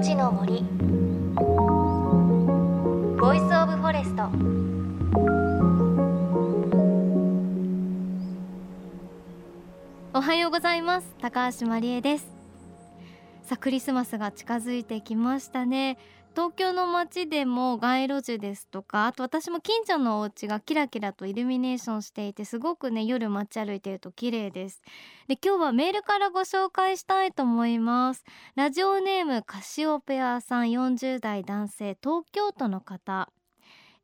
ちの森。ボイスオブフォレスト。おはようございます。高橋真理恵です。さあクリスマスが近づいてきましたね。東京の街でも街路樹ですとかあと私も近所のお家がキラキラとイルミネーションしていてすごくね夜街歩いてると綺麗です。で今日はメールからご紹介したいと思います。ラジオネームカシオペアさん40代男性東京都の方。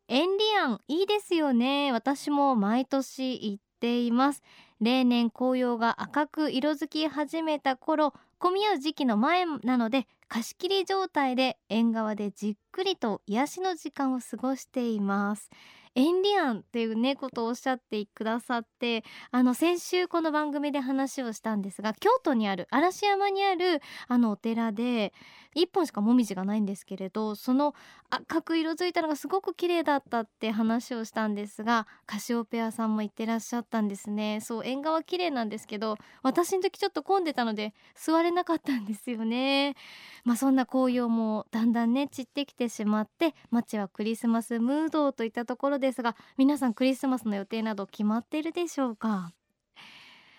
エンリアンいいですよね。私も毎年行っています。例年紅葉が赤く色づき始めた頃混み合う時期の前なので貸し切り状態で縁側でじっくりと癒しの時間を過ごしています。エンリアンっていうねことをおっしゃってくださってあの先週この番組で話をしたんですが京都にある嵐山にあるあのお寺で1本しかもみじがないんですけれどその赤く色づいたのがすごく綺麗だったって話をしたんですがカシオペアさんも言ってらっしゃったんですね。そう縁側綺麗なんですけど私の時ちょっと混んでたので座れなかったんですよね。まあそんな紅葉もだんだんね散ってきてしまって街はクリスマスムードといったところですが皆さんクリスマスの予定など決まっているでしょうか？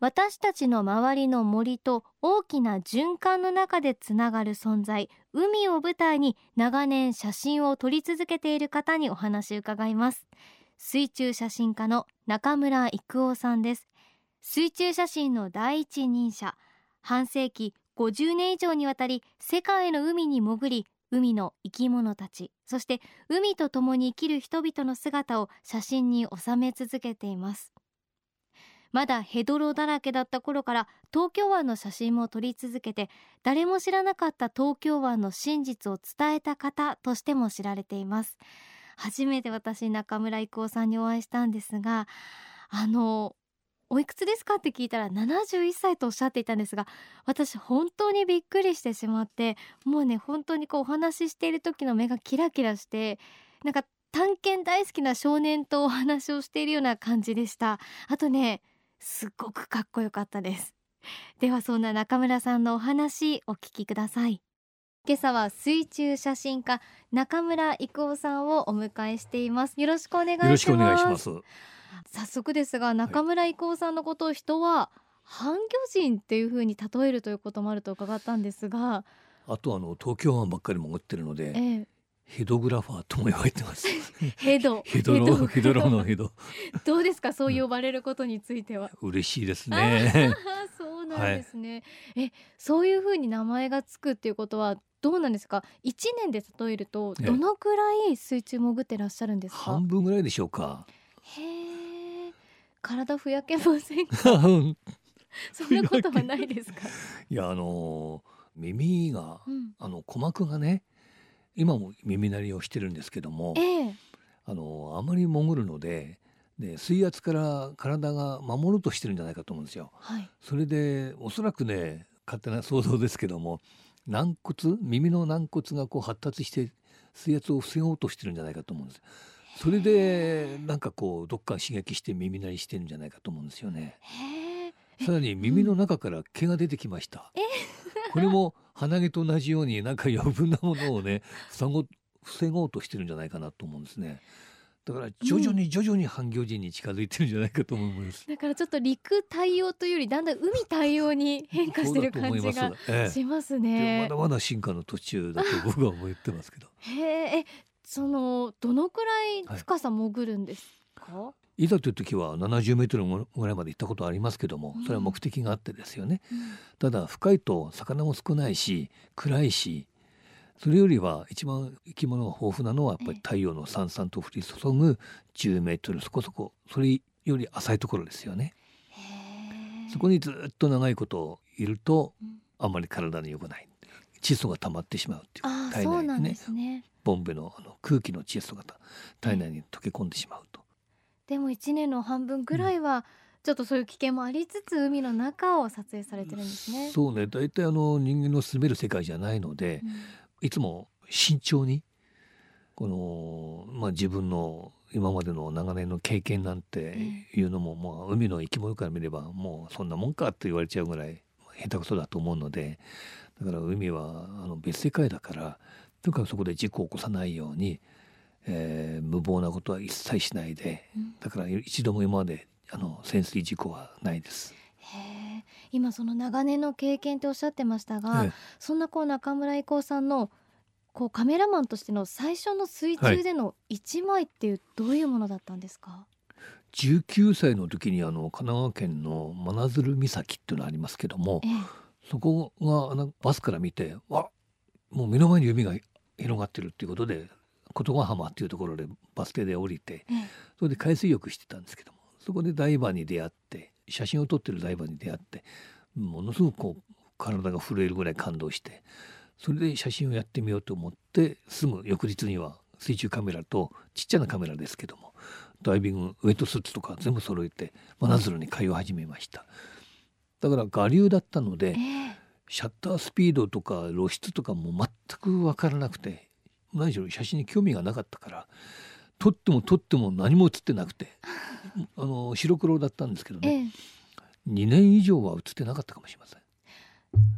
私たちの周りの森と大きな循環の中でつながる存在。海を舞台に長年写真を撮り続けている方にお話を伺います。水中写真家の中村育夫さんです。水中写真の第一人者。半世紀50年以上にわたり世界の海に潜り海の生き物たちそして海と共に生きる人々の姿を写真に収め続けています。まだヘドロだらけだった頃から東京湾の写真も撮り続けて誰も知らなかった東京湾の真実を伝えた方としても知られています。初めて私中村郁夫さんにお会いしたんですがあのおいくつですかって聞いたら71歳とおっしゃっていたんですが私本当にびっくりしてしまってもうね本当にこうお話ししている時の目がキラキラしてなんか探検大好きな少年とお話をしているような感じでした。あとねすっごくかっこよかったです。ではそんな中村さんのお話お聞きください。今朝は水中写真家中村郁夫さんをお迎えしています。よろしくお願いします。よろしくお願いします。早速ですが中村郁夫さんのことを人は半魚人っていう風に例えるということもあると伺ったんですが。あとあの東京湾ばっかり潜ってるので、ええ、ヘドグラファーとも言われてます。ヘド。ヘドロ、ヘドロの ヘド。どうですか、そう呼ばれることについては。うん、嬉しいですね。そうなんですね。はい、え、そういう風に名前がつくっていうことは。どうなんですか？一年で例えるとどのくらい水中潜ってらっしゃるんですか？半分ぐらいでしょうかへえ体ふやけませんか？そんなことはないですか？いやあの耳が、うん、あの鼓膜がね今も耳鳴りをしてるんですけども、ええ、あのあまり潜るのでで水圧から体が守ろうとしてるんじゃないかと思うんですよ。はい、それでおそらくね勝手な想像ですけども軟骨耳の軟骨がこう発達して水圧を防ごうとしてるんじゃないかと思うんです。それでなんかこうどっか刺激して耳鳴りしてるんじゃないかと思うんですよね。さらに耳の中から毛が出てきました。これも鼻毛と同じようになんか余分なものをね 防ご防ごうとしてるんじゃないかなと思うんですね。だから徐々に徐々に半魚人に近づいてるんじゃないかと思います、うん、だからちょっと陸対応というよりだんだん海対応に変化してる感じがしますね、ええ、まだまだ進化の途中だと僕は思ってますけど。へえ。そのどのくらい深さ潜るんですいいざという時は70メートルぐらいまで行ったことありますけどもそれは目的があってですよね、うん、ただ深いと魚も少ないし暗いしそれよりは一番生き物が豊富なのはやっぱり太陽のさんさんと降り注ぐ10メートルそこそこ。それより浅いところですよね。そこにずっと長いこといるとあんまり体に良くない。窒素が溜まってしまうっていう体内にねね。ボンベのあの空気の窒素が体内に溶け込んでしまうと。でも1年の半分ぐらいは、ちょっとそういう危険もありつつ海の中を撮影されてるんですね。そうね。大体あの人間の住める世界じゃないので、うん、いつも慎重にこの、まあ、自分の今までの長年の経験なんていうのも、まあ、海の生き物から見ればもうそんなもんかって言われちゃうぐらい下手くそだと思うのでだから海はあの別世界だからとにかくそこで事故を起こさないように、えー、無謀なことは一切しないで、だから一度も今まであの潜水事故はないです。今その長年の経験っておっしゃってましたが、そんなこう中村郁夫さんのこうカメラマンとしての最初の水中での一枚っていうどういうものだったんですか、19歳の時にあの神奈川県の真鶴岬っていうのありますけども、ええ、そこがバスから見てわもう目の前に海が広がってるっていうことで琴ヶ浜っていうところでバス停で降りて、それで海水浴してたんですけどもそこでダイバーに出会って写真を撮ってるダイバーに出会ってものすごくこう体が震えるぐらい感動してそれで写真をやってみようと思ってすぐ翌日には水中カメラとちっちゃなカメラですけどもダイビングウェットスーツとか全部揃えて真鶴に通い始めましただから我流だったので、シャッタースピードとか露出とかも全く分からなくて何しろ写真に興味がなかったから撮っても撮っても何も写ってなくて あの白黒だったんですけどね、えー、2年以上は写ってなかったかもしれません。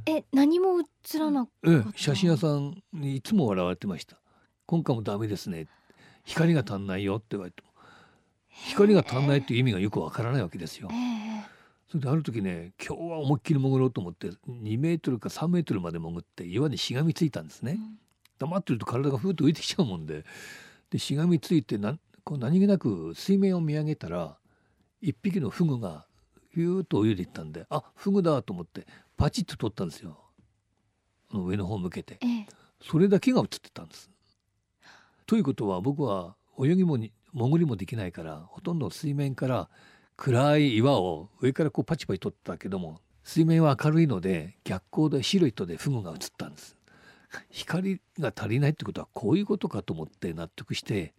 え何も映らなかった、ええ、写真屋さんにいつも笑われてました。今回もダメですね。光が足んないよって言われても。光が足んないっていう意味がよくわからないわけですよ。それである時ね今日は思いっきり潜ろうと思って2メートルか3メートルまで潜って岩にしがみついたんですね。うん、黙ってると体がふーっと浮いてきちゃうもんで。でしがみついてなこう何気なく水面を見上げたら一匹のフグがヒューッと泳いでいったんであフグだと思ってパチッと取ったんですよ。上の方向けて、ええ、それだけが映ってたんです。ということは僕は泳ぎもに潜りもできないからほとんど水面から暗い岩を上からこうパチパチ取ったけども水面は明るいので逆光で白い糸でフグが映ったんです光が足りないってことはこういうことかと思って納得して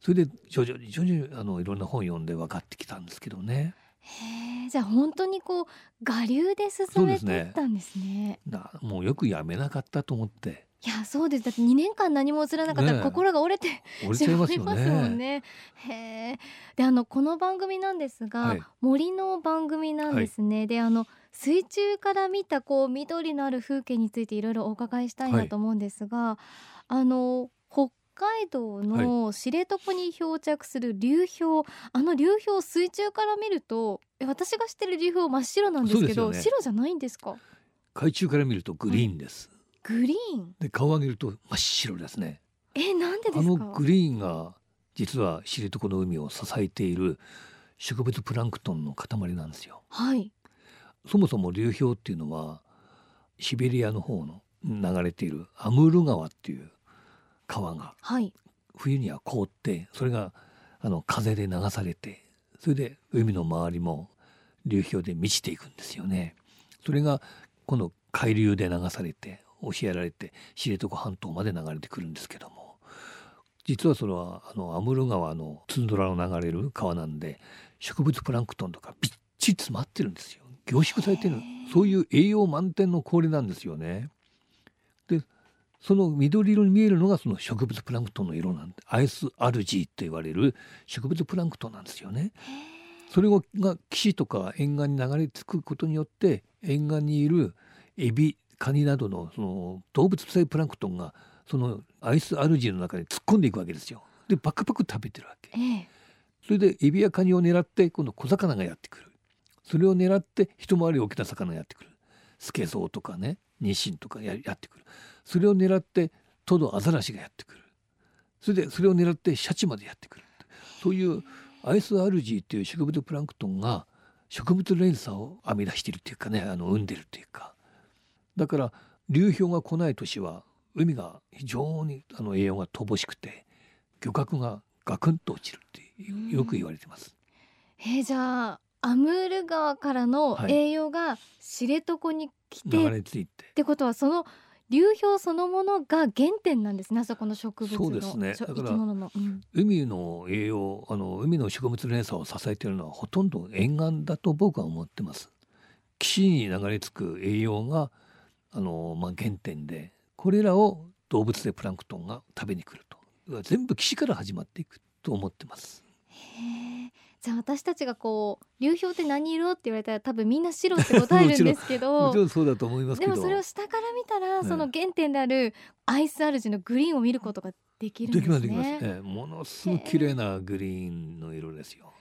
それで徐々に徐々にあのいろんな本読んで分かってきたんですけどね。へえじゃあ本当にこう我流で進めていったんですね。すねもうよくやめなかったと思って。いやそうです。だって2年間何も映らなかったら心が折れて、ね、しまいますもんね。へえ。であのこの番組なんですが、はい、森の番組なんですね。はい、であの水中から見たこう緑のある風景についていろいろお伺いしたいなと思うんですが、はい、あの北海道の知床に漂着する流氷、あの流氷水中から見ると私が知ってる流氷真っ白なんですけど、ね、白じゃないんですか？海中から見るとグリーンです、グリーン。で顔を上げると真っ白ですね。えなんであのグリーンが実は知床の海を支えている植物プランクトンの塊なんですよ。はい。そもそも流氷っていうのはシベリアの方の流れているアムール川っていう川が、はい、冬には凍ってそれがあの風で流されてそれで海の周りも流氷で満ちていくんですよね。それがこの海流で流されて教えられて知床半島まで流れてくるんですけども。実はそれはあのアムル川のツンドラの流れる川なんで植物プランクトンとかびっちり詰まってるんですよ。凝縮されてる。そういう栄養満点の氷なんですよね。でその緑色に見えるのがその植物プランクトンの色なんでアイスアルジーと言われる植物プランクトンなんですよね。それが岸とか沿岸に流れ着くことによって沿岸にいるエビカニなどのその動物性プランクトンがそのアイスアルジーの中に突っ込んでいくわけですよ。でパクパク食べてるわけ。それでエビやカニを狙って今度小魚がやってくる。それを狙って一回り大きな魚がやってくる。スケソウとかねニシンとかやってくる。それを狙ってトドアザラシがやってくるそれでそれを狙ってシャチまでやってくるそういうアイスアルジーっていう植物プランクトンが植物連鎖を編み出しているっていうかねあの生んでるっていうかだから流氷が来ない年は海が非常にあの栄養が乏しくて漁獲がガクンと落ちるってよく言われてます。えー、じゃあアムール川からの栄養が知床に来て、はい、流れ着いて。ってことはその流氷そのものが原点なんですねあそこの植物のそうですね。だから、の、うん、海の栄養あの海の植物連鎖を支えているのはほとんど沿岸だと僕は思ってます。岸に流れ着く栄養があの、まあ、原点でこれらを動物でプランクトンが食べに来ると。全部岸から始まっていくと思ってます。へじゃあ私たちがこう流氷って何色って言われたら多分みんな白って答えるんですけど。もちろんそうだと思いますでもそれを下から見たら、その原点であるアイスアルジのグリーンを見ることができるんですね。できますできます、ええ、ものすごく綺麗なグリーンの色ですよ。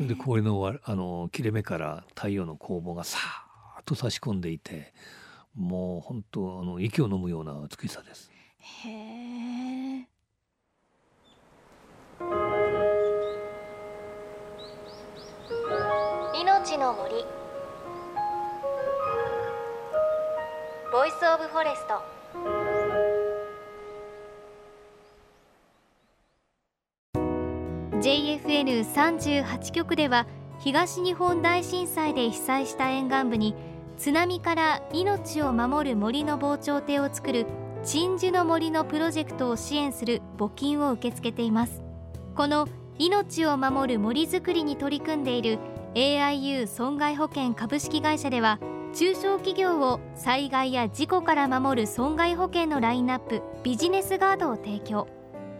で氷のあの切れ目から太陽の光芒がさーっと差し込んでいてもう本当あの息を飲むような美しさです。へえ。命の森ボイスオブフォレスト JFN38 局では東日本大震災で被災した沿岸部に津波から命を守る森の防潮堤を作る鎮守の森のプロジェクトを支援する募金を受け付けています。この命を守る森づくりに取り組んでいる AIU 損害保険株式会社では中小企業を災害や事故から守る損害保険のラインナップビジネスガードを提供。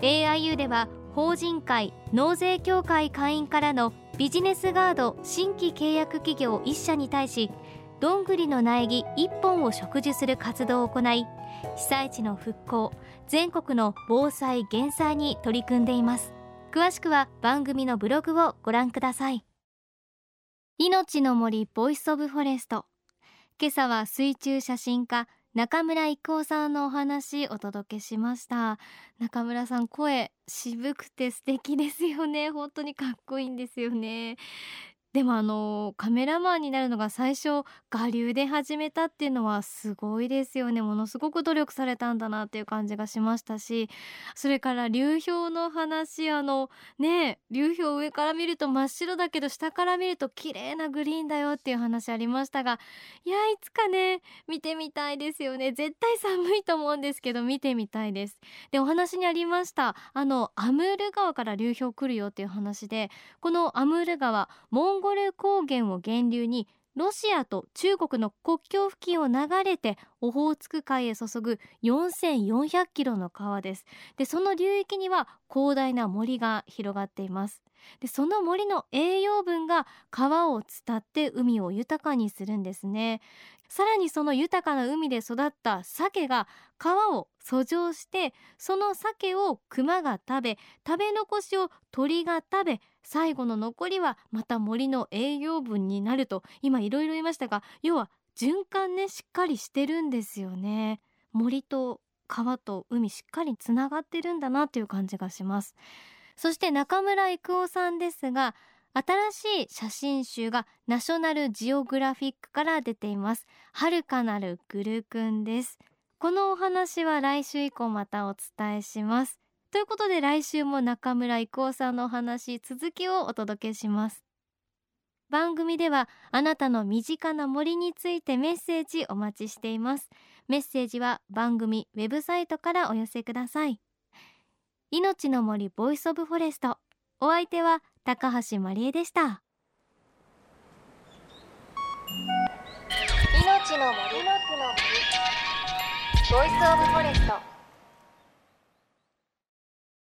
AIU では法人会納税協会会員からのビジネスガード新規契約企業1社に対しどんぐりの苗木1本を植樹する活動を行い被災地の復興全国の防災減災に取り組んでいます。詳しくは番組のブログをご覧ください。いのちの森 Voice of Forest。今朝は水中写真家中村征夫さんのお話お届けしました。中村さん声渋くて素敵ですよね。本当にかっこいいんですよね。でもあのカメラマンになるのが最初我流で始めたっていうのはすごいですよね。ものすごく努力されたんだなっていう感じがしましたしそれから流氷の話あのね流氷上から見ると真っ白だけど下から見ると綺麗なグリーンだよっていう話ありましたがいやいつかね見てみたいですよね。絶対寒いと思うんですけど見てみたいです。でお話にありましたあのアムール川から流氷来るよっていう話でこのアムール川モンゴル高原を源流にロシアと中国の国境付近を流れてオホーツク海へ注ぐ4400キロの川です。でその流域には広大な森が広がっています。でその森の栄養分が川を伝って海を豊かにするんですね。さらにその豊かな海で育った鮭が川を遡上してその鮭を熊が食べ食べ残しを鳥が食べ最後の残りはまた森の栄養分になると今いろいろ言いましたが要は循環ねしっかりしてるんですよね。森と川と海しっかりつながってるんだなという感じがします。そして中村郁夫さんですが新しい写真集がナショナルジオグラフィックから出ています。遥かなるグルクンです。このお話は来週以降またお伝えします。ということで来週も中村征夫さんのお話続きをお届けします。番組ではあなたの身近な森についてメッセージお待ちしています。メッセージは番組ウェブサイトからお寄せください。いのちの森 Voice of Forest。お相手は高橋万里恵でした。命の森。ボイスオブフォレスト